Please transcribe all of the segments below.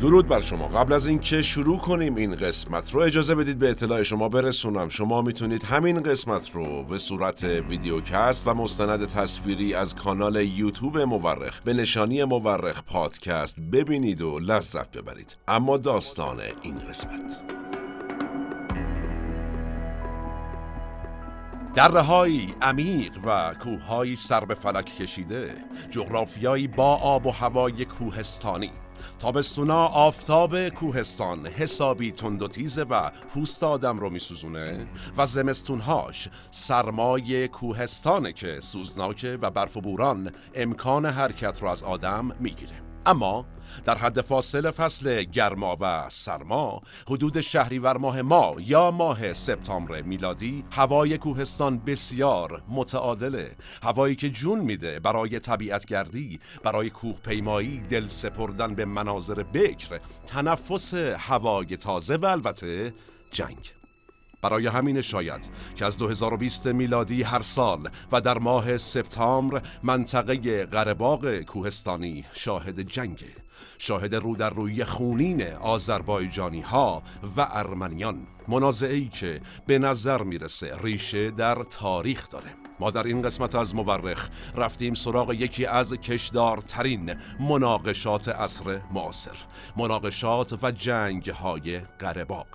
درود بر شما. قبل از اینکه شروع کنیم این قسمت رو اجازه بدید به اطلاع شما برسونم. شما می‌تونید همین قسمت رو به صورت ویدیوکست و مستند تصویری از کانال یوتیوب مورخ به نشانی مورخ پادکست ببینید و لذت ببرید. اما داستان این قسمت. درهایی عمیق و کوههایی سر به فلک کشیده جغرافیایی با آب و هوای کوهستانی. تابستونا آفتاب کوهستان حسابی تند و تیزه و پوست آدم رو میسوزونه و زمستونهاش سرمای کوهستانه که سوزناکه و برف و بوران امکان حرکت رو از آدم می‌گیره. اما در حد فاصل فصل گرما و سرما حدود شهریور ماه ما یا ماه سپتامبر میلادی هوای کوهستان بسیار متعادله. هوایی که جون میده برای طبیعت گردی برای کوه پیمایی دل سپردن به مناظر بکر تنفس هوای تازه و البته جنگ. برای همین شاید که از 2020 میلادی هر سال و در ماه سپتامبر منطقه قرباق کوهستانی شاهد جنگه شاهد رو در روی خونین آذربایجانی ها و ارمنیان. منازعی که به نظر می‌رسه ریشه در تاریخ داره. ما در این قسمت از مورخ رفتیم سراغ یکی از کشدارترین مناقشات عصر معاصر مناقشات و جنگ های قرباق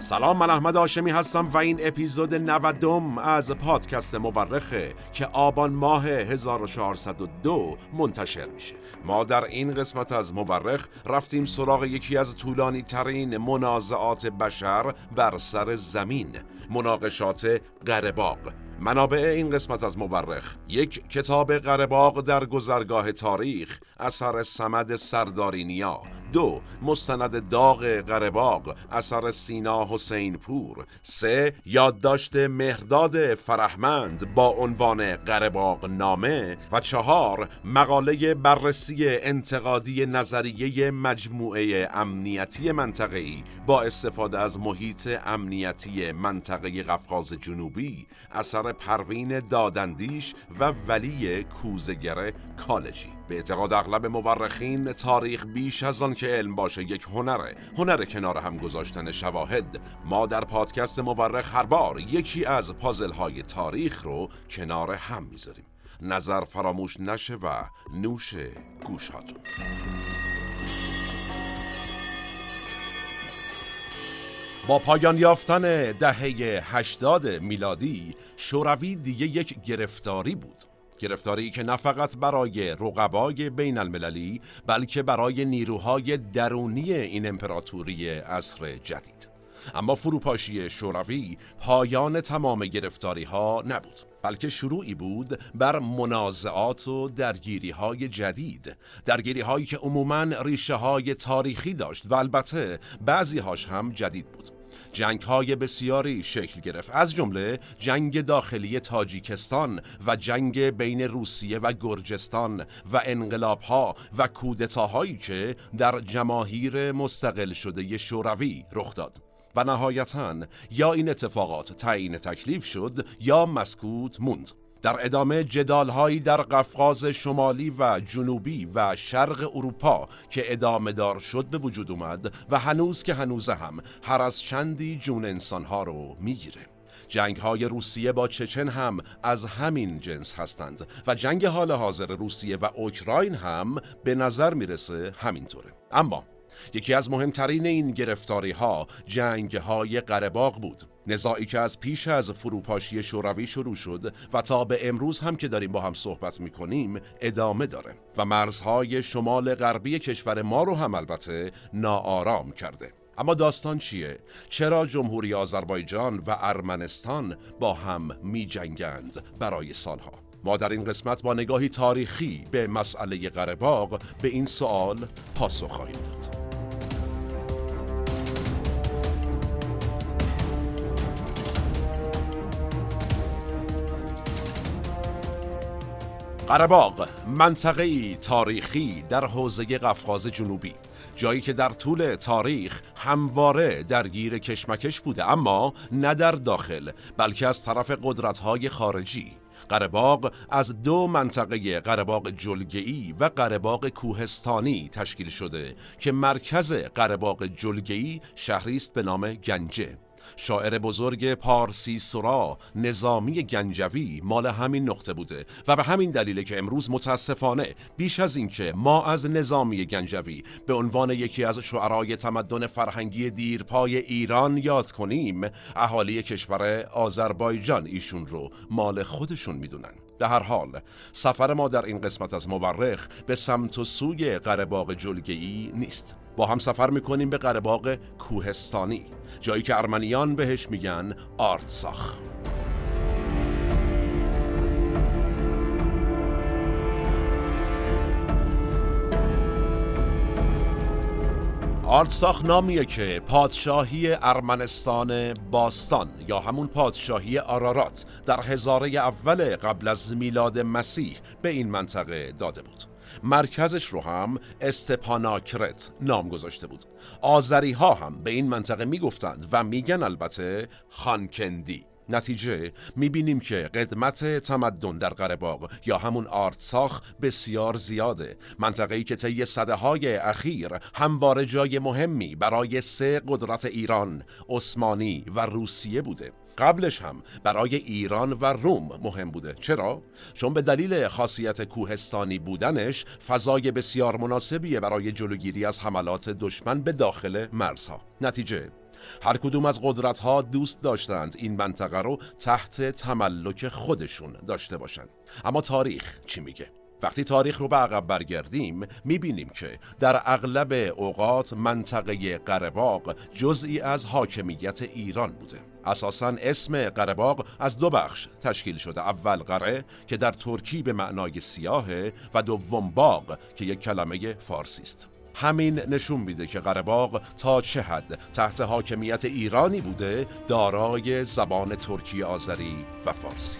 سلام من احمد آشمی هستم و این اپیزود 90 از پادکست مورخه که آبان ماه 1402 منتشر میشه. ما در این قسمت از مورخ رفتیم سراغ یکی از طولانی ترین منازعات بشر بر سر زمین مناقشات قرباق منابع این قسمت از مورخ. یک کتاب قرباق در گذرگاه تاریخ اثر سمد سردارینیا دو مستند داغ قرباق اثر سینا حسین پور. سه یادداشت مهرداد فرهمند با عنوان قرباق نامه. و چهار مقاله بررسی انتقادی نظریه مجموعه امنیتی منطقه‌ای با استفاده از محیط امنیتی منطقه قفقاز جنوبی اثر پروین دادندیش و ولی کوزگر کالجی. به اعتقاد اغلب مورخین تاریخ بیش از آن که علم باشه یک هنره. هنر کنار هم گذاشتن شواهد. ما در پادکست مورخ هر بار یکی از پازل های تاریخ رو کنار هم می‌ذاریم. نظر فراموش نشه و نوش گوش با پایان یافتن دهه 80 میلادی شوروی دیگه یک گرفتاری بود. گرفتاری که نه فقط برای رقبای بین المللی بلکه برای نیروهای درونی این امپراتوری عصر جدید. اما فروپاشی شوروی پایان تمام گرفتاری ها نبود. بلکه شروعی بود بر منازعات و درگیری های جدید. درگیری هایی که عموما ریشه های تاریخی داشت و البته بعضی هاش هم جدید بود. جنگ های بسیاری شکل گرفت. از جمله جنگ داخلی تاجیکستان و جنگ بین روسیه و گرجستان و انقلاب ها و کودتاهایی که در جماهیر مستقل شده شوروی رخ داد. و نهایتا یا این اتفاقات تعیین تکلیف شد یا مسکوت موند. در ادامه جدالهایی در قفقاز شمالی و جنوبی و شرق اروپا که ادامه دار شد به وجود اومد و هنوز که هنوز هم هر از چندی جون انسانها رو می‌گیره. جنگ های روسیه با چچن هم از همین جنس هستند و جنگ حال حاضر روسیه و اوکراین هم به نظر می‌رسه همینطوره. اما یکی از مهمترین این گرفتاری ها جنگ های قرباق بود نزاعی که از پیش از فروپاشی شوروی شروع شد و تا به امروز هم که داریم با هم صحبت می‌کنیم ادامه داره و مرزهای شمال غربی کشور ما رو هم البته ناآرام کرده اما داستان چیه؟ چرا جمهوری آذربایجان و ارمنستان با هم می جنگند برای سالها؟ ما در این قسمت با نگاهی تاریخی به مسئله قرباق به این سوال پاسخ خواهیم داد. قرباق منطقه تاریخی در حوزه قفقاز جنوبی جایی که در طول تاریخ همواره درگیر کشمکش بوده اما نه در داخل بلکه از طرف قدرت‌های خارجی. قرهباغ از دو منطقه قرهباغ جلگئی و قرهباغ کوهستانی تشکیل شده که مرکز قرهباغ جلگئی شهری است به نام گنجه. شاعر بزرگ پارسی سرا نظامی گنجوی مال همین نقطه بوده و به همین دلیل که امروز متاسفانه بیش از اینکه ما از نظامی گنجوی به عنوان یکی از شعرای تمدن فرهنگی دیرپای ایران یاد کنیم اهالی کشور آذربایجان ایشون رو مال خودشون می‌دونن. در هر حال سفر ما در این قسمت از مورخ به سمت و سوی قرباغ جلگئی نیست. با هم سفر می‌کنیم به قرباغ کوهستانی جایی که ارمنیان بهش میگن آرتساخ. آرتساخ نامیه که پادشاهی ارمنستان باستان یا همون پادشاهی آرارات در هزاره اول قبل از میلاد مسیح به این منطقه داده بود. مرکزش رو هم استپاناکرت نام گذاشته بود. آذری ها هم به این منطقه می‌گفتند و میگن البته خانکندی. نتیجه می‌بینیم که قدمت تمدن در قرهباغ یا همون آرتساخ بسیار زیاده. منطقه‌ای که طی صده های اخیر همواره جای مهمی برای سه قدرت ایران، عثمانی و روسیه بوده. قبلش هم برای ایران و روم مهم بوده. چرا؟ چون به دلیل خاصیت کوهستانی بودنش فضای بسیار مناسبیه برای جلوگیری از حملات دشمن به داخل مرزها. نتیجه هر کدوم از قدرت ها دوست داشتند این منطقه رو تحت تملک خودشون داشته باشند. اما تاریخ چی میگه؟ وقتی تاریخ رو به عقب برگردیم می‌بینیم که در اغلب اوقات منطقه قرباق جزئی از حاکمیت ایران بوده. اساسا اسم قرباق از دو بخش تشکیل شده. اول قره که در ترکی به معنای سیاهه و دوم باغ که یک کلمه فارسی است. همین نشون میده که قرباق تا چه حد تحت حاکمیت ایرانی بوده دارای زبان ترکی آذری و فارسی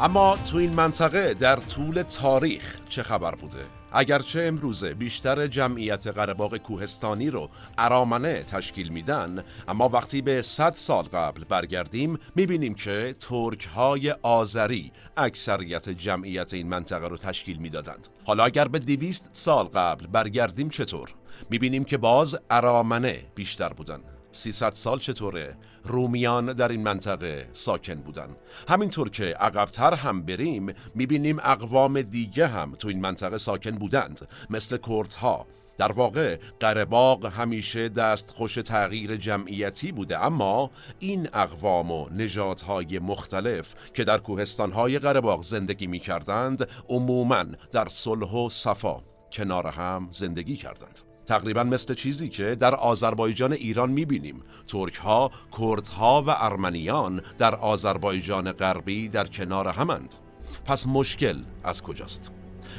اما تو این منطقه در طول تاریخ چه خبر بوده؟ اگرچه امروزه بیشتر جمعیت قرباق کوهستانی رو ارامنه تشکیل میدن اما وقتی به 100 سال قبل برگردیم می‌بینیم که ترک های آذری اکثریت جمعیت این منطقه رو تشکیل می‌دادند. حالا اگر به 200 سال قبل برگردیم چطور؟ می‌بینیم که باز ارامنه بیشتر بودند 300 سال چطوره؟ رومیان در این منطقه ساکن بودن. همینطور که عقبتر هم بریم می‌بینیم اقوام دیگه هم تو این منطقه ساکن بودند مثل کردها. در واقع قرباق همیشه دست خوش تغییر جمعیتی بوده اما این اقوام و نژادهای مختلف که در کوهستانهای قرباق زندگی می کردند عموما در صلح و صفا کنار هم زندگی کردند. تقریبا مثل چیزی که در آذربایجان ایران می‌بینیم. ترک ها، کرد ها و ارمنیان در آذربایجان غربی در کنار همند. پس مشکل از کجاست؟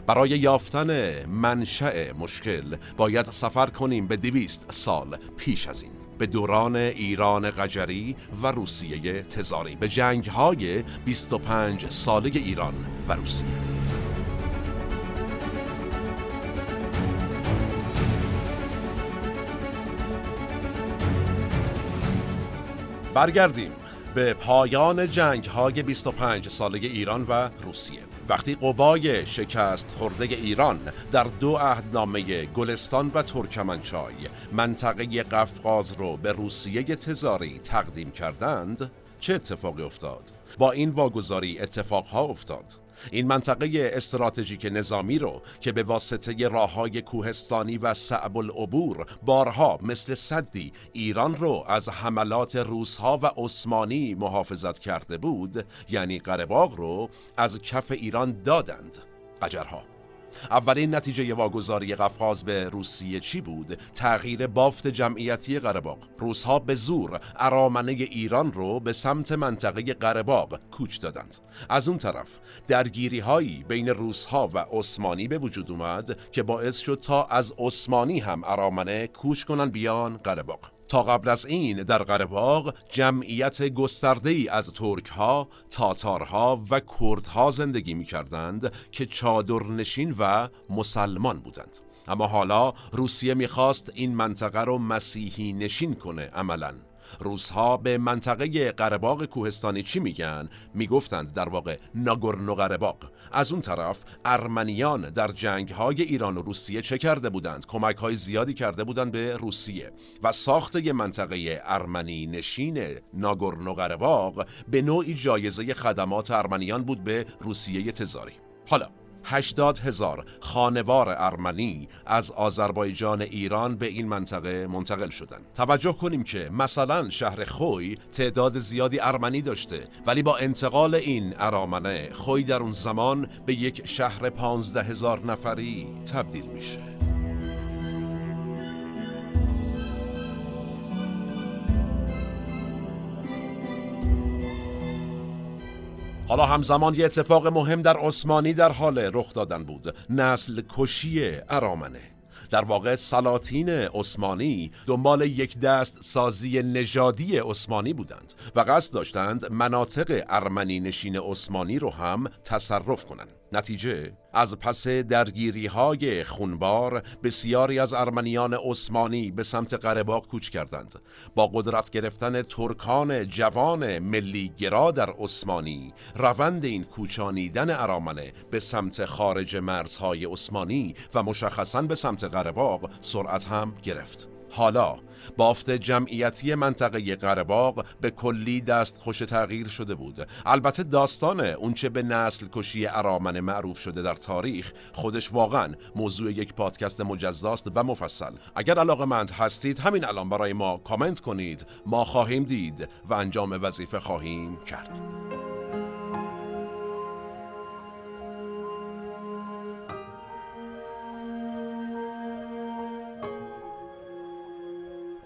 برای یافتن منشأ مشکل باید سفر کنیم به دویست سال پیش از این. به دوران ایران قجری و روسیه تزاری. به جنگ های 25 ساله ایران و روسیه. برگردیم به پایان جنگ های 25 ساله ایران و روسیه وقتی قوای شکست خورده ایران در دو عهدنامه گلستان و ترکمنچای منطقه قفقاز رو به روسیه تزاری تقدیم کردند چه اتفاقی افتاد؟ با این واگذاری اتفاقها افتاد این منطقه استراتژیک نظامی رو که به واسطه راه های کوهستانی و صعب العبور بارها مثل صدی ایران رو از حملات روسها و عثمانی محافظت کرده بود یعنی قرباغ رو از کف ایران دادند. قجرها اولین نتیجه واگذاری قفقاز به روسیه چی بود؟ تغییر بافت جمعیتی قرباق روسها به زور ارامنه ایران رو به سمت منطقه قرباق کوچ دادند. از اون طرف درگیری هایی بین روسها و عثمانی به وجود اومد که باعث شد تا از عثمانی هم ارامنه کوچ کنن بیان قرباق تا قبل از این در قرهباغ جمعیت گسترده ای از ترک ها، تاتارها و کردها زندگی می کردند که چادرنشین و مسلمان بودند. اما حالا روسیه می‌خواست این منطقه رو مسیحی نشین کنه عملاً روزها به منطقه قرباق کوهستانی چی میگن؟ می‌گفتند در واقع ناگورنو قرباق از اون طرف ارمنیان در جنگ های ایران و روسیه چه کرده بودند؟ کمک های زیادی کرده بودند به روسیه و ساخت یه منطقه ارمنی نشین ناگورنو قرباق به نوعی جایزه خدمات ارمنیان بود به روسیه تزاری حالا 80 هزار خانوار ارمنی از آذربایجان ایران به این منطقه منتقل شدند. توجه کنیم که مثلا شهر خوی تعداد زیادی ارمنی داشته ولی با انتقال این ارامنه خوی در اون زمان به یک شهر 15 هزار نفری تبدیل میشه. حالا همزمان یه اتفاق مهم در عثمانی در حال رخ دادن بود. نسل کشی ارامنه. در واقع سلاطین عثمانی دنبال یک دست سازی نژادی عثمانی بودند و قصد داشتند مناطق ارمنی نشین عثمانی رو هم تصرف کنند. نتیجه از پس درگیری های خونبار بسیاری از ارمنیان عثمانی به سمت قرهباغ کوچ کردند. با قدرت گرفتن ترکان جوان ملی گرا در عثمانی روند این کوچانیدن ارامنه به سمت خارج مرزهای عثمانی و مشخصا به سمت قرهباغ سرعت هم گرفت. حالا بافت جمعیتی منطقه قرباغ به کلی دست خوش تغییر شده بود. البته داستان اونچه به نسل کشی ارامن معروف شده در تاریخ خودش واقعا موضوع یک پادکست مجزاست و مفصل. اگر علاقه مند هستید همین الان برای ما کامنت کنید. ما خواهیم دید و انجام وظیفه خواهیم کرد.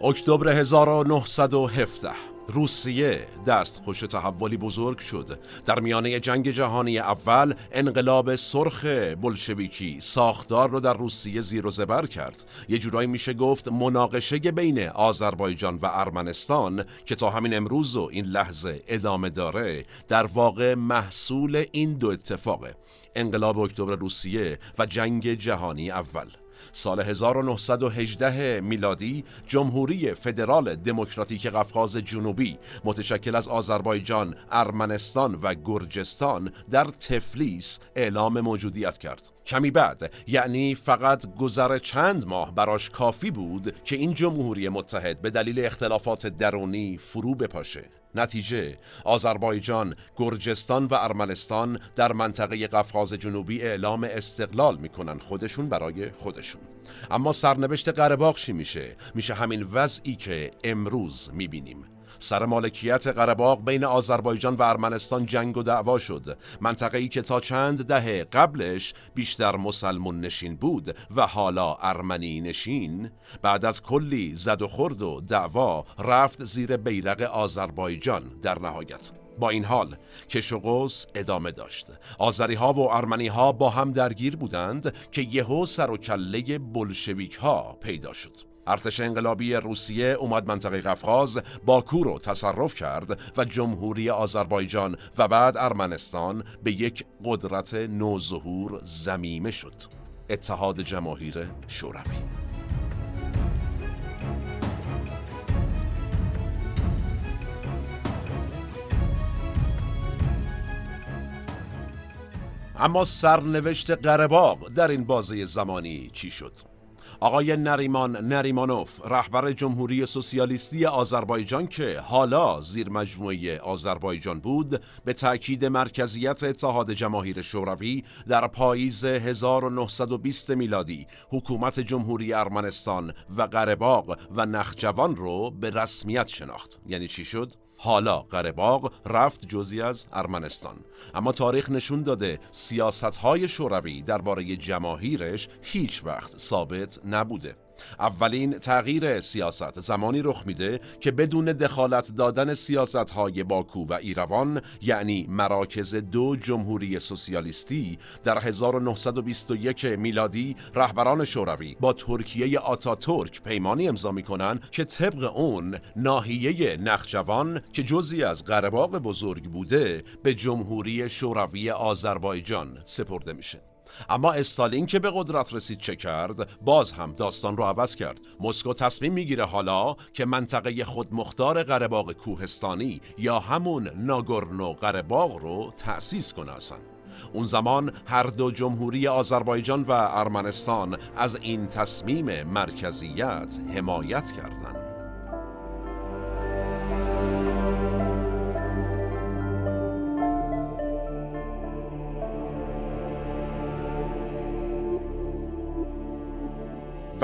اکتبر 1917 روسیه دست خوش تحولی بزرگ شد. در میانه جنگ جهانی اول انقلاب سرخ بلشویکی ساختار رو در روسیه زیر و زبر کرد. یه جورایی میشه گفت مناقشه بین آذربایجان و ارمنستان که تا همین امروز و این لحظه ادامه داره در واقع محصول این دو اتفاقه. انقلاب اکتبر روسیه و جنگ جهانی اول. سال 1918 میلادی جمهوری فدرال دموکراتیک قفقاز جنوبی متشکل از آذربایجان، ارمنستان و گرجستان در تفلیس اعلام موجودیت کرد. کمی بعد یعنی فقط گذر چند ماه براش کافی بود که این جمهوری متحد به دلیل اختلافات درونی فرو بپاشه نتیجه آذربایجان، گرجستان و ارمنستان در منطقه قفقاز جنوبی اعلام استقلال می‌کنن خودشون برای خودشون اما سرنوشت قرباق چی میشه؟ میشه همین وضعی که امروز می‌بینیم سر مالکیت قرباق بین آذربایجان و ارمنستان جنگ و دعوا شد. منطقه ای که تا چند دهه قبلش بیشتر مسلمون نشین بود و حالا ارمنی نشین بعد از کلی زد و خورد و دعوا رفت زیر بیرق آذربایجان در نهایت. با این حال کش و ادامه داشت. آذری ها و ارمنی ها با هم درگیر بودند که یهو سر و کله بلشویک ها پیدا شد. ارتش انقلابی روسیه اومد منطقه قفقاز باکو رو تصرف کرد و جمهوری آذربایجان و بعد ارمنستان به یک قدرت نوظهور زمیمه شد اتحاد جماهیر شوروی اما سرنوشت قرباق در این بازه زمانی چی شد؟ آقای نریمان نریمانوف رهبر جمهوری سوسیالیستی آذربایجان که حالا زیر مجموعه آذربایجان بود به تاکید مرکزیت اتحاد جماهیر شوروی در پاییز 1920 میلادی حکومت جمهوری ارمنستان و قرباق و نخجوان رو به رسمیت شناخت. یعنی چی شد؟ حالا قرباغ رفت جزی از ارمنستان. اما تاریخ نشون داده سیاست های شوروی درباره جماهیرش هیچ وقت ثابت نبوده. اولین تغییر سیاست زمانی رخ میده که بدون دخالت دادن سیاست های باکو و ایروان یعنی مراکز دو جمهوری سوسیالیستی در 1921 میلادی رهبران شوروی با ترکیه آتاتورک پیمانی امضا می‌کنن که طبق اون ناحیه نخجوان که جزی از قرهباغ بزرگ بوده به جمهوری شوروی آذربایجان سپرده میشه. اما استالین که به قدرت رسید چه کرد؟ باز هم داستان رو عوض کرد. مسکو تصمیم می‌گیره حالا که منطقه خودمختار قرهباغ کوهستانی یا همون ناگورنو قرهباغ رو تأسیس کنه اصلا. اون زمان هر دو جمهوری آذربایجان و ارمنستان از این تصمیم مرکزیت حمایت کردند.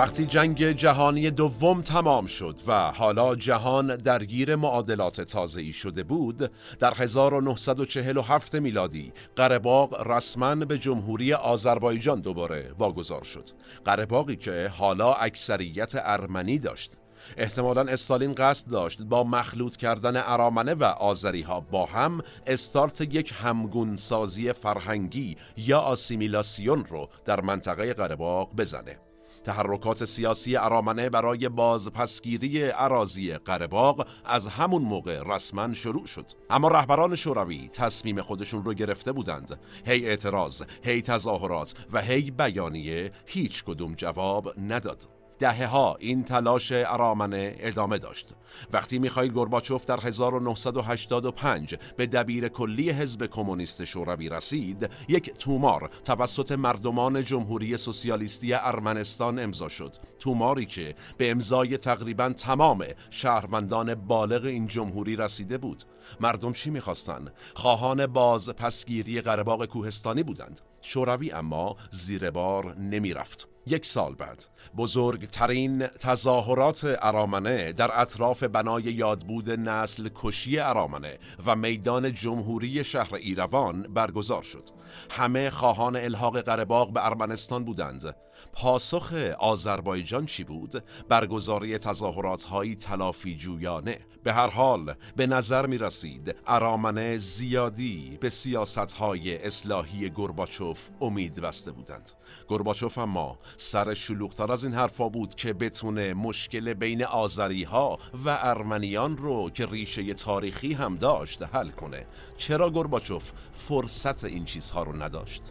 وقتی جنگ جهانی دوم تمام شد و حالا جهان درگیر معادلات تازه‌ای شده بود در 1947 میلادی قرهباغ رسما به جمهوری آذربایجان دوباره واگذار شد. قرهباغی که حالا اکثریت ارمنی داشت. احتمالا استالین قصد داشت با مخلوط کردن ارامنه و آذری ها با هم استارت یک همگونسازی فرهنگی یا آسیمیلاسیون رو در منطقه قرهباغ بزنه. تحرکات سیاسی ارامنه برای بازپسگیری عراضی قرهباغ از همون موقع رسما شروع شد. اما رهبران شوروی تصمیم خودشون رو گرفته بودند. هی اعتراض هی تظاهرات و هی بیانیه هیچ کدوم جواب نداد. دهه ها این تلاش ارامنه ادامه داشت. وقتی میخائیل گورباچوف در 1985 به دبیر کلی حزب کمونیست شوروی رسید یک تومار توسط مردمان جمهوری سوسیالیستی ارمنستان امضا شد. توماری که به امضای تقریبا تمام شهروندان بالغ این جمهوری رسیده بود. مردم چی می‌خواستن؟ خواهان باز پسگیری قرباق کوهستانی بودند. شوروی اما زیر بار نمی‌رفت. یک سال بعد. بزرگترین تظاهرات ارامنه در اطراف بنای یادبود نسل کشی ارامنه و میدان جمهوری شهر ایروان برگزار شد. همه خواهان الحاق قرباق به ارمنستان بودند. پاسخ آذربایجان چی بود؟ برگزاری تظاهرات های تلافی جویانه به هر حال به نظر می رسید ارامنه زیادی به سیاست های اصلاحی گرباچوف امید بسته بودند. گرباچوف اما سر شلوغتر از این حرفا بود که بتونه مشکل بین آذری ها و ارمنیان رو که ریشه تاریخی هم داشت حل کنه. چرا گرباچوف فرصت این چیزها رو نداشت؟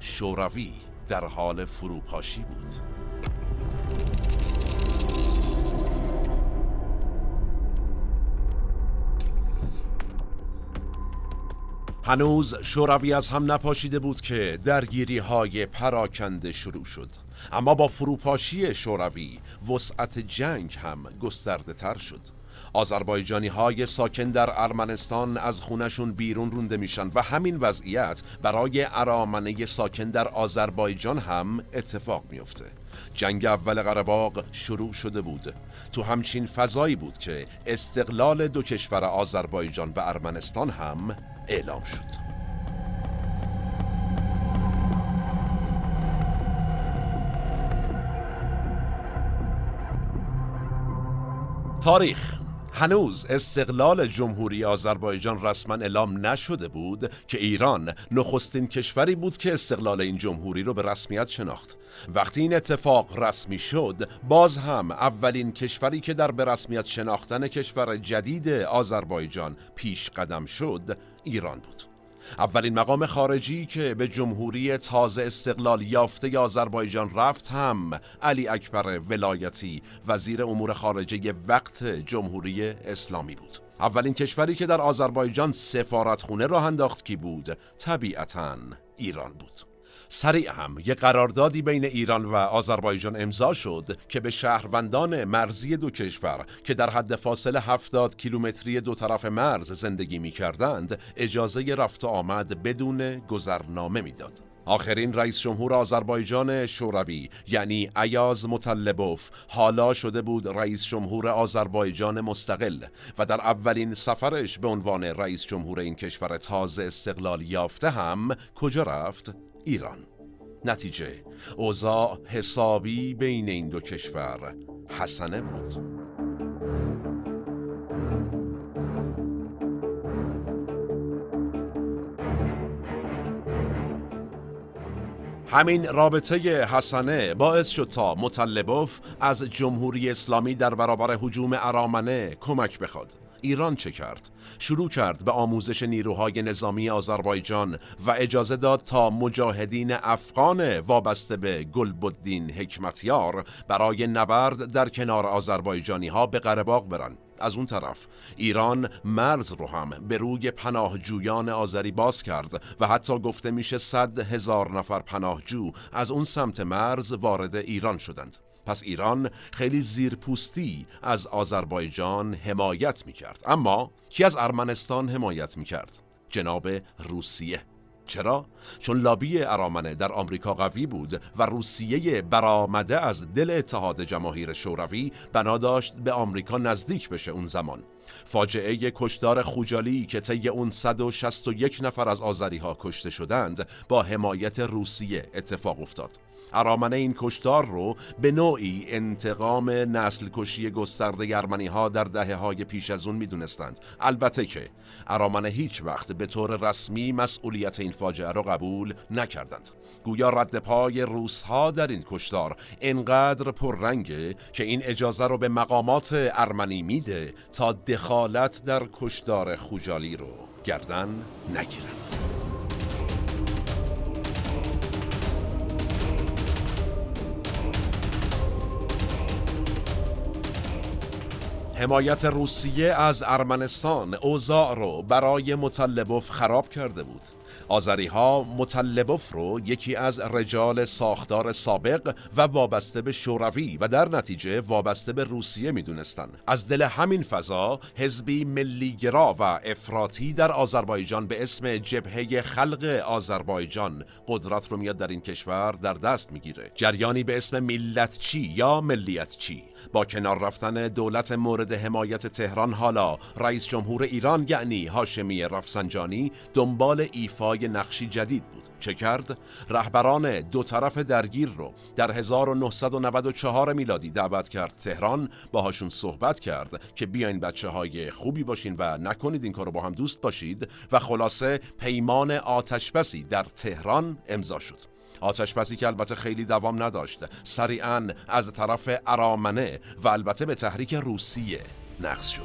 شوروی در حال فروپاشی بود. هنوز شوروی از هم نپاشیده بود که درگیری های پراکنده شروع شد. اما با فروپاشی شوروی وسعت جنگ هم گسترده تر شد. آذربایجانی های ساکن در ارمنستان از خونشون بیرون رونده میشن و همین وضعیت برای ارامنه ساکن در آذربایجان هم اتفاق میفته جنگ اول قرباق شروع شده بود. تو همچین فضایی بود که استقلال دو کشور آذربایجان و ارمنستان هم اعلام شد. تاریخ هنوز استقلال جمهوری آذربایجان رسما اعلام نشده بود که ایران نخستین کشوری بود که استقلال این جمهوری رو به رسمیت شناخت. وقتی این اتفاق رسمی شد باز هم اولین کشوری که در به رسمیت شناختن کشور جدید آذربایجان پیش قدم شد ایران بود. اولین مقام خارجی که به جمهوری تازه استقلال یافته آذربایجان رفت هم علی اکبر ولایتی وزیر امور خارجه وقت جمهوری اسلامی بود. اولین کشوری که در آذربایجان سفارتخونه راه انداخت کی بود؟ طبیعتا ایران بود. سریع هم یک قراردادی بین ایران و آذربایجان امضا شد که به شهروندان مرزی دو کشور که در حد فاصله 70 کیلومتری دو طرف مرز زندگی می کردند اجازه رفت آمد بدون گذرنامه می‌داد. آخرین رئیس جمهور آذربایجان شوروی یعنی ایاز مطلبوف حالا شده بود رئیس جمهور آذربایجان مستقل و در اولین سفرش به عنوان رئیس جمهور این کشور تازه استقلال یافته هم کجا رفت؟ ایران. نتیجه اوضاع حسابی بین این دو کشور حسنه بود. همین رابطه حسنه باعث شد تا مطلبوف از جمهوری اسلامی در برابر حجوم ارامنه کمک بخواد. ایران چه کرد؟ شروع کرد به آموزش نیروهای نظامی آذربایجان و اجازه داد تا مجاهدین افغان وابسته به گلبدین حکمتیار برای نبرد در کنار آذربایجانی ها به قرباق برن از اون طرف ایران مرز رو هم به روی پناهجویان آذری باز کرد و حتی گفته میشه صد هزار نفر پناهجو از اون سمت مرز وارد ایران شدند پس ایران خیلی زیرپوستی از آذربایجان حمایت می‌کرد. اما کی از ارمنستان حمایت می‌کرد؟ جناب روسیه. چرا؟ چون لابی ارامنه در آمریکا قوی بود و روسیه برآمده از دل اتحاد جماهیر شوروی بنا داشت به آمریکا نزدیک بشه اون زمان. فاجعه کشدار خوجالی که طی اون 161 نفر از آذری ها کشته شدند با حمایت روسیه اتفاق افتاد. ارامنه این کشتار رو به نوعی انتقام نسل کشی گسترده گرمنی ها در دهه های پیش از اون می‌دونستند. البته که ارامنه هیچ وقت به طور رسمی مسئولیت این فاجعه را قبول نکردند. گویا رد پای روس ها در این کشتار انقدر پررنگه که این اجازه رو به مقامات ارمنی میده تا دخالت در کشتار خوجالی رو گردن نگیرند حمایت روسیه از ارمنستان اوضاع رو برای مطلبوف خراب کرده بود. آذری ها رو یکی از رجال ساختار سابق و وابسته به شوروی و در نتیجه وابسته به روسیه می‌دونستند. از دل همین فضا حزبی ملیگرا و افراطی در آذربایجان به اسم جبهه خلق آذربایجان قدرت رو میاد در این کشور در دست می‌گیره جریانی به اسم ملتچی یا ملیتچی با کنار رفتن دولت مورد حمایت تهران حالا رئیس جمهور ایران یعنی هاشمی رفسنجانی دنبال ایفای نقشی جدید بود. چه کرد؟ رهبران دو طرف درگیر رو در 1994 میلادی دعوت کرد تهران باهاشون صحبت کرد که بیاین بچه های خوبی باشین و نکنید این کارو با هم دوست باشید و خلاصه پیمان آتشبسی در تهران امضا شد. آتشبسی که البته خیلی دوام نداشت سریعا از طرف ارامنه و البته به تحریک روسیه نقض شد.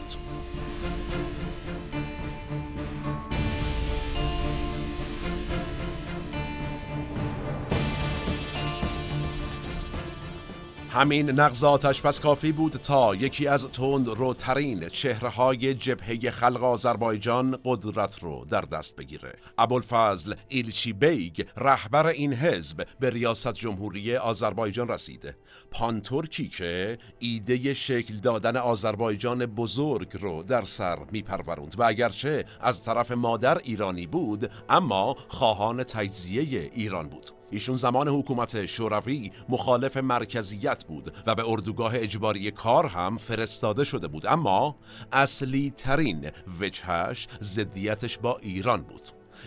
همین نقض آتش بس کافی بود تا یکی از تند روترین چهره های جبهه خلق آذربایجان قدرت رو در دست بگیره. ابوالفضل ایلچی بیگ رهبر این حزب به ریاست جمهوری آذربایجان رسیده پانتورکی که ایده شکل دادن آذربایجان بزرگ رو در سر میپروروند و اگرچه از طرف مادر ایرانی بود اما خواهان تجزیه ایران بود. ایشون زمان حکومت شوروی مخالف مرکزیت بود و به اردوگاه اجباری کار هم فرستاده شده بود. اما اصلی ترین وجهش زدیتش با ایران بود.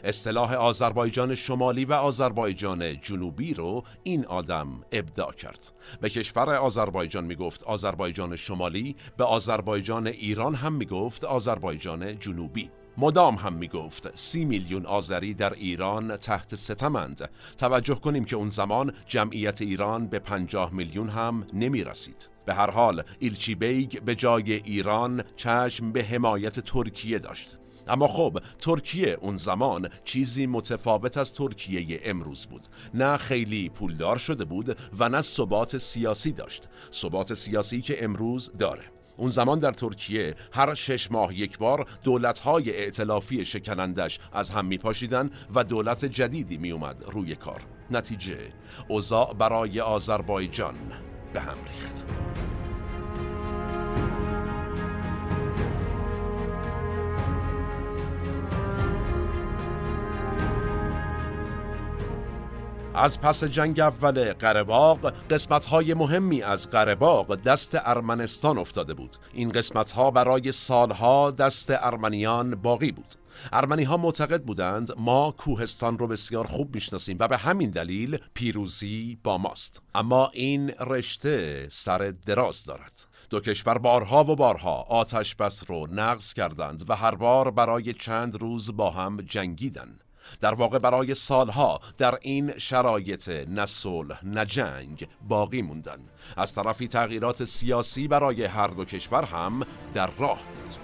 اصطلاح آذربایجان شمالی و آذربایجان جنوبی رو این آدم ابداع کرد. به کشور آذربایجان می‌گفت آذربایجان شمالی به آذربایجان ایران هم می‌گفت آذربایجان جنوبی. مدام هم می گفت سی میلیون آذری در ایران تحت ستمند. توجه کنیم که اون زمان جمعیت ایران به پنجاه میلیون هم نمی رسید به هر حال ایلچی بیگ به جای ایران چشم به حمایت ترکیه داشت. اما خب ترکیه اون زمان چیزی متفاوت از ترکیه امروز بود. نه خیلی پولدار شده بود و نه ثبات سیاسی داشت. ثبات سیاسی که امروز داره. اون زمان در ترکیه هر شش ماه یک بار دولت‌های ائتلافی شکنندش از هم میپاشیدن و دولت جدیدی میومد روی کار. نتیجه اوضاع برای آذربایجان به هم ریخت. از پس جنگ اول قرباق قسمت های مهمی از قرباق دست ارمنستان افتاده بود. این قسمت ها برای سالها دست ارمنیان باقی بود. ارمنی ها معتقد بودند ما کوهستان رو بسیار خوب می‌شناسیم و به همین دلیل پیروزی با ماست. اما این رشته سر دراز دارد. دو کشور بارها و بارها آتش بس رو نقض کردند و هر بار برای چند روز با هم جنگیدند در واقع برای سالها در این شرایط نه صلح نه جنگ باقی موندن. از طرفی تغییرات سیاسی برای هر دو کشور هم در راه بود.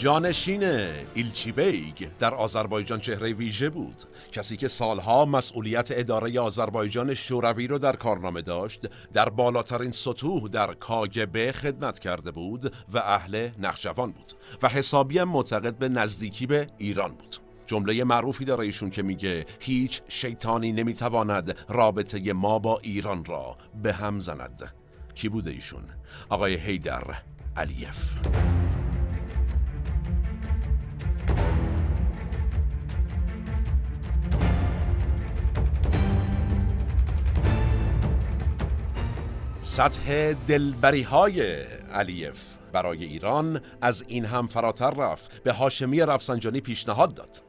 جانشین ایلچی بیگ در آذربایجان چهره ویژه بود. کسی که سالها مسئولیت اداره آذربایجان شوروی رو در کارنامه داشت در بالاترین سطوح در کاگبه خدمت کرده بود و اهل نخجوان بود و حسابی هم معتقد به نزدیکی به ایران بود. جمله معروفی داره ایشون که میگه هیچ شیطانی نمی‌تواند رابطه ما با ایران را به هم زند. کی بوده ایشون؟ آقای هیدر علیف. سطح دلبری های علیف برای ایران از این هم فراتر رفت. به هاشمی رفسنجانی پیشنهاد داد.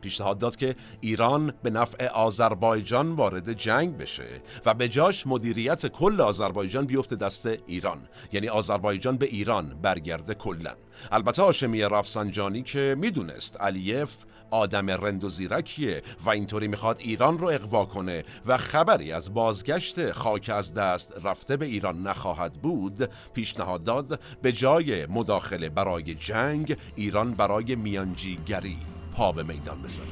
پیشنهاد داد که ایران به نفع آذربایجان وارد جنگ بشه و به جاش مدیریت کل آذربایجان بیفته دست ایران. یعنی آذربایجان به ایران برگرده کلا. البته هاشمی رفسنجانی که می‌دونست علیف آدم رند و زیرکیه و اینطوری می‌خواد ایران رو اقوا کنه و خبری از بازگشت خاک از دست رفته به ایران نخواهد بود پیشنهاد داد به جای مداخله برای جنگ ایران برای میانجیگری پا به میدان بذاره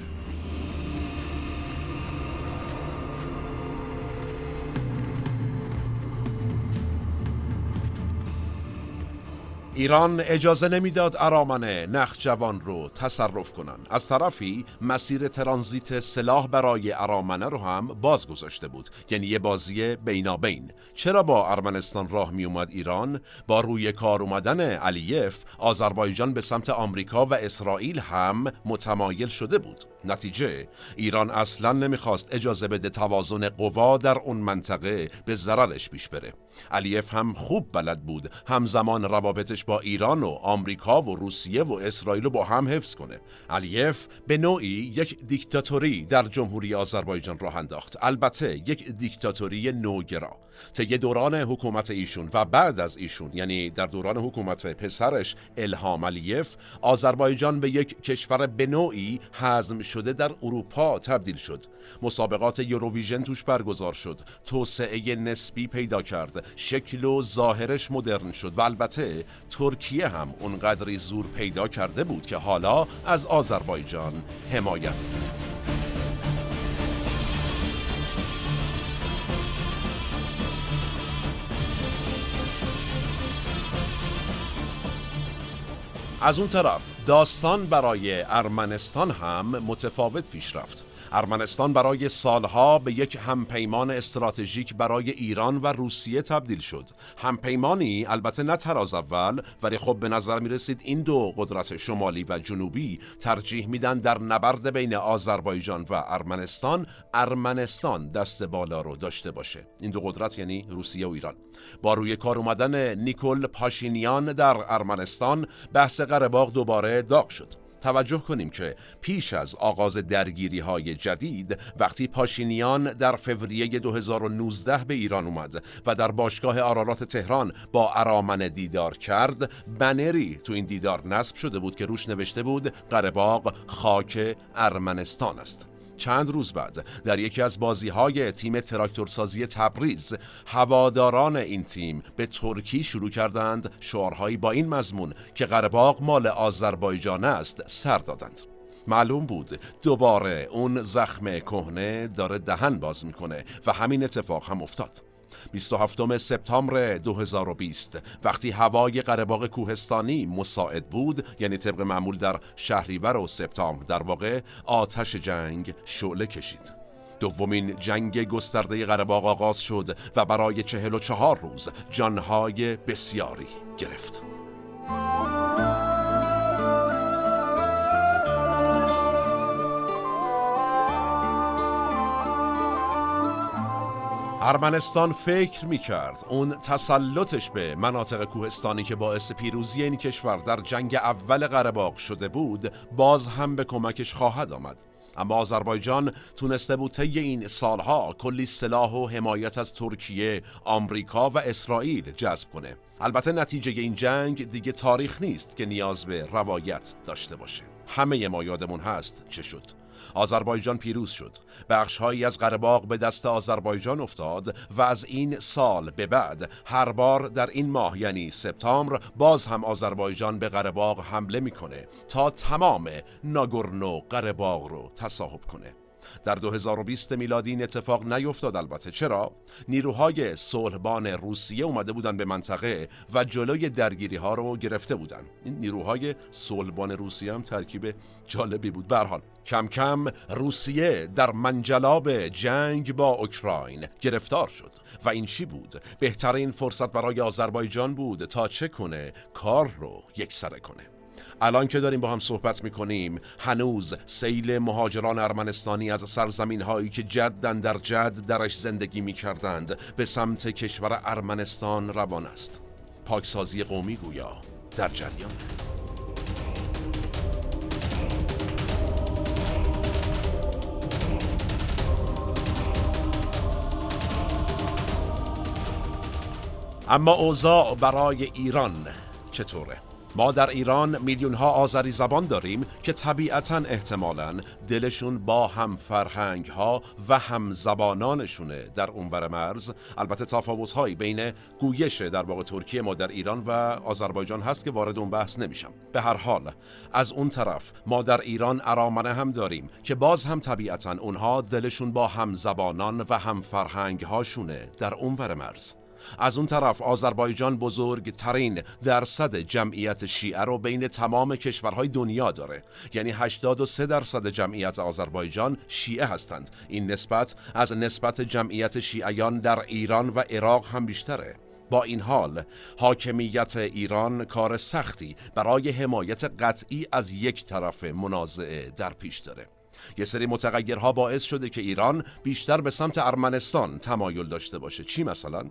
ایران اجازه نمی‌داد ارامنه نخجوان رو تصرف کنن از طرفی مسیر ترانزیت سلاح برای ارامنه رو هم باز گذاشته بود. یعنی یه بازی بینابین. چرا با ارمنستان راه می اومد ایران؟ با روی کار اومدن علیف آذربایجان به سمت آمریکا و اسرائیل هم متمایل شده بود. نتیجه ایران اصلا نمی‌خواست اجازه بده توازن قوا در اون منطقه به ضررش پیش بره. علیف هم خوب بلد بود همزمان روابطش با ایران و آمریکا و روسیه و اسرائیل با هم حفظ کنه. علیف به نوعی یک دیکتاتوری در جمهوری آذربایجان راه انداخت. البته یک دیکتاتوری نوگرا. طی دوران حکومت ایشون و بعد از ایشون یعنی در دوران حکومت پسرش الهام علیف آذربایجان به یک کشور به نوعی حزم شده در اروپا تبدیل شد. مسابقات یوروویژن توش برگزار شد. توسعه نسبی پیدا کرد. شکل و ظاهرش مدرن شد و البته ترکیه هم اونقدری زور پیدا کرده بود که حالا از آذربایجان حمایت کنه. از اون طرف داستان برای ارمنستان هم متفاوت پیش رفت. ارمنستان برای سالها به یک همپیمان استراتژیک برای ایران و روسیه تبدیل شد. همپیمانی البته نه تراز اول ولی خب به نظر می رسید این دو قدرت شمالی و جنوبی ترجیح میدن در نبرد بین آذربایجان و ارمنستان ارمنستان دست بالا رو داشته باشه. این دو قدرت یعنی روسیه و ایران. با روی کار اومدن نیکول پاشینیان در ارمنستان بحث قرباق دوباره داغ شد. توجه کنیم که پیش از آغاز درگیری های جدید وقتی پاشینیان در فوریه 2019 به ایران اومد و در باشگاه آرارات تهران با ارامن دیدار کرد بنری تو این دیدار نصب شده بود که روش نوشته بود قرباق خاک ارمنستان است. چند روز بعد در یکی از بازی های تیم تراکتورسازی تبریز هواداران این تیم به ترکی شروع کردند شعارهایی با این مضمون که قرباق مال آذربایجان است سر دادند. معلوم بود دوباره اون زخم کهنه داره دهن باز می‌کنه و همین اتفاق هم افتاد. 27 سپتامبر 2020 وقتی هوای قرباق کوهستانی مساعد بود یعنی طبق معمول در شهریور و سپتامبر در واقع آتش جنگ شعله کشید. دومین جنگ گسترده قرباق آغاز شد و برای چهل و چهار روز جانهای بسیاری گرفت. ارمنستان فکر می کرد اون تسلطش به مناطق کوهستانی که باعث پیروزی این کشور در جنگ اول قره شده بود باز هم به کمکش خواهد آمد اما آذربایجان تونسته بود طی این سالها کلی سلاح و حمایت از ترکیه، آمریکا و اسرائیل جذب کنه. البته نتیجه این جنگ دیگه تاریخ نیست که نیاز به روایت داشته باشه. همه ما یادمون هست چه شد. آذربایجان پیروز شد. بخشهایی از قرباق به دست آذربایجان افتاد و از این سال به بعد هر بار در این ماه یعنی سپتامبر باز هم آذربایجان به قرباق حمله می‌کنه تا تمام ناگورنو قرباق رو تصاحب کنه. در 2020 میلادی این اتفاق نیفتاد البته. چرا؟ نیروهای صلحبان روسیه اومده بودن به منطقه و جلوی درگیری ها رو گرفته بودن. این نیروهای صلحبان روسیه هم ترکیب جالبی بود. به حال کم کم روسیه در منجلاب جنگ با اوکراین گرفتار شد. و این چی بود؟ بهترین فرصت برای آذربایجان بود تا چه کنه؟ کار رو یکسره کنه. الان که داریم با هم صحبت می‌کنیم هنوز سیل مهاجران ارمنستانی از سرزمین هایی که جدن در جد درش زندگی می‌کردند به سمت کشور ارمنستان روان است پاکسازی قومی گویا در جریان اما اوضاع برای ایران چطوره؟ ما در ایران میلیون ها آذری زبان داریم که طبیعتا احتمالا دلشون با هم فرهنگ ها و هم زبانانشونه. در اونور مرز البته تفاوت هایی بین گویش در واقع ترکیه ما در ایران و آذربایجان هست که وارد اون بحث نمیشم. به هر حال از اون طرف ما در ایران ارامنه هم داریم که باز هم طبیعتا اونها دلشون با هم زبانان و هم فرهنگ هاشونه در اونور مرز از اون طرف آذربایجان بزرگترین درصد جمعیت شیعه رو بین تمام کشورهای دنیا داره. یعنی 83 درصد جمعیت آذربایجان شیعه هستند. این نسبت از نسبت جمعیت شیعیان در ایران و عراق هم بیشتره. با این حال حاکمیت ایران کار سختی برای حمایت قطعی از یک طرف منازعه در پیش داره. یه سری متغیرها باعث شده که ایران بیشتر به سمت ارمنستان تمایل داشته باشه. چی مثلا؟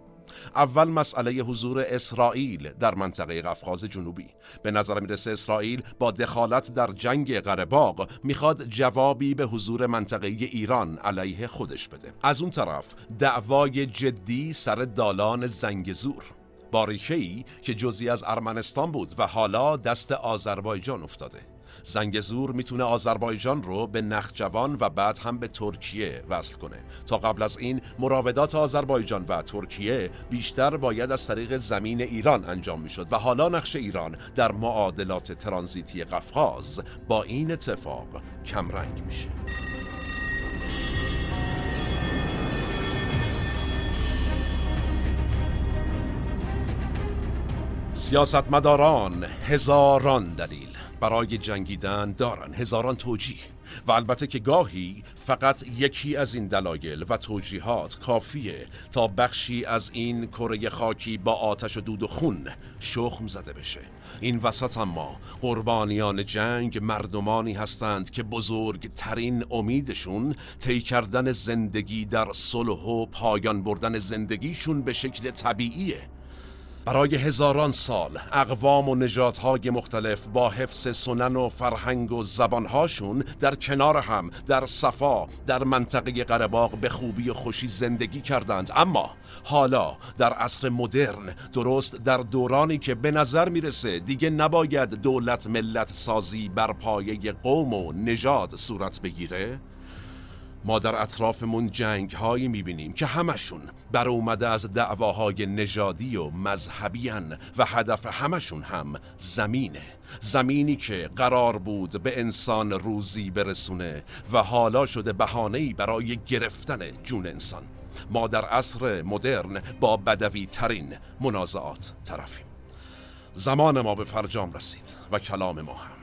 اول مسئله حضور اسرائیل در منطقه قفقاز جنوبی. به نظر می‌رسه اسرائیل با دخالت در جنگ قرباق می‌خواد جوابی به حضور منطقه ایران علیه خودش بده. از اون طرف دعوای جدی سر دالان زنگزور باریکه‌ای که جزی از ارمنستان بود و حالا دست آذربایجان افتاده. زنگ زور می‌تونه آذربایجان رو به نخجوان و بعد هم به ترکیه وصل کنه. تا قبل از این مراودات آذربایجان و ترکیه بیشتر باید از طریق زمین ایران انجام می‌شد و حالا نقش ایران در معادلات ترانزیتی قفقاز با این اتفاق کمرنگ میشه. سیاستمداران هزاران دلیل برای جنگیدن دارن. هزاران توجیه. و البته که گاهی فقط یکی از این دلایل و توجیهات کافیه تا بخشی از این کره خاکی با آتش و دود و خون شخم زده بشه. این وسط اما قربانیان جنگ مردمانی هستند که بزرگترین امیدشون طی کردن زندگی در صلح و پایان بردن زندگیشون به شکل طبیعیه. برای هزاران سال اقوام و نژادهای مختلف با حفظ سنن و فرهنگ و زبانهاشون در کنار هم در صفا در منطقه قرباق به خوبی و خوشی زندگی کردند. اما حالا در عصر مدرن درست در دورانی که به نظر می‌رسه دیگه نباید دولت ملت سازی بر پایه قوم و نژاد صورت بگیره؟ ما در اطرافمون جنگ هایی می‌بینیم که همشون بر اومده از دعواهای نژادی و مذهبی و هدف همشون هم زمینه. زمینی که قرار بود به انسان روزی برسونه و حالا شده بهانه‌ای برای گرفتن جون انسان. ما در عصر مدرن با بدوی ترین منازعات طرفیم. زمان ما به فرجام رسید و کلام ما هم.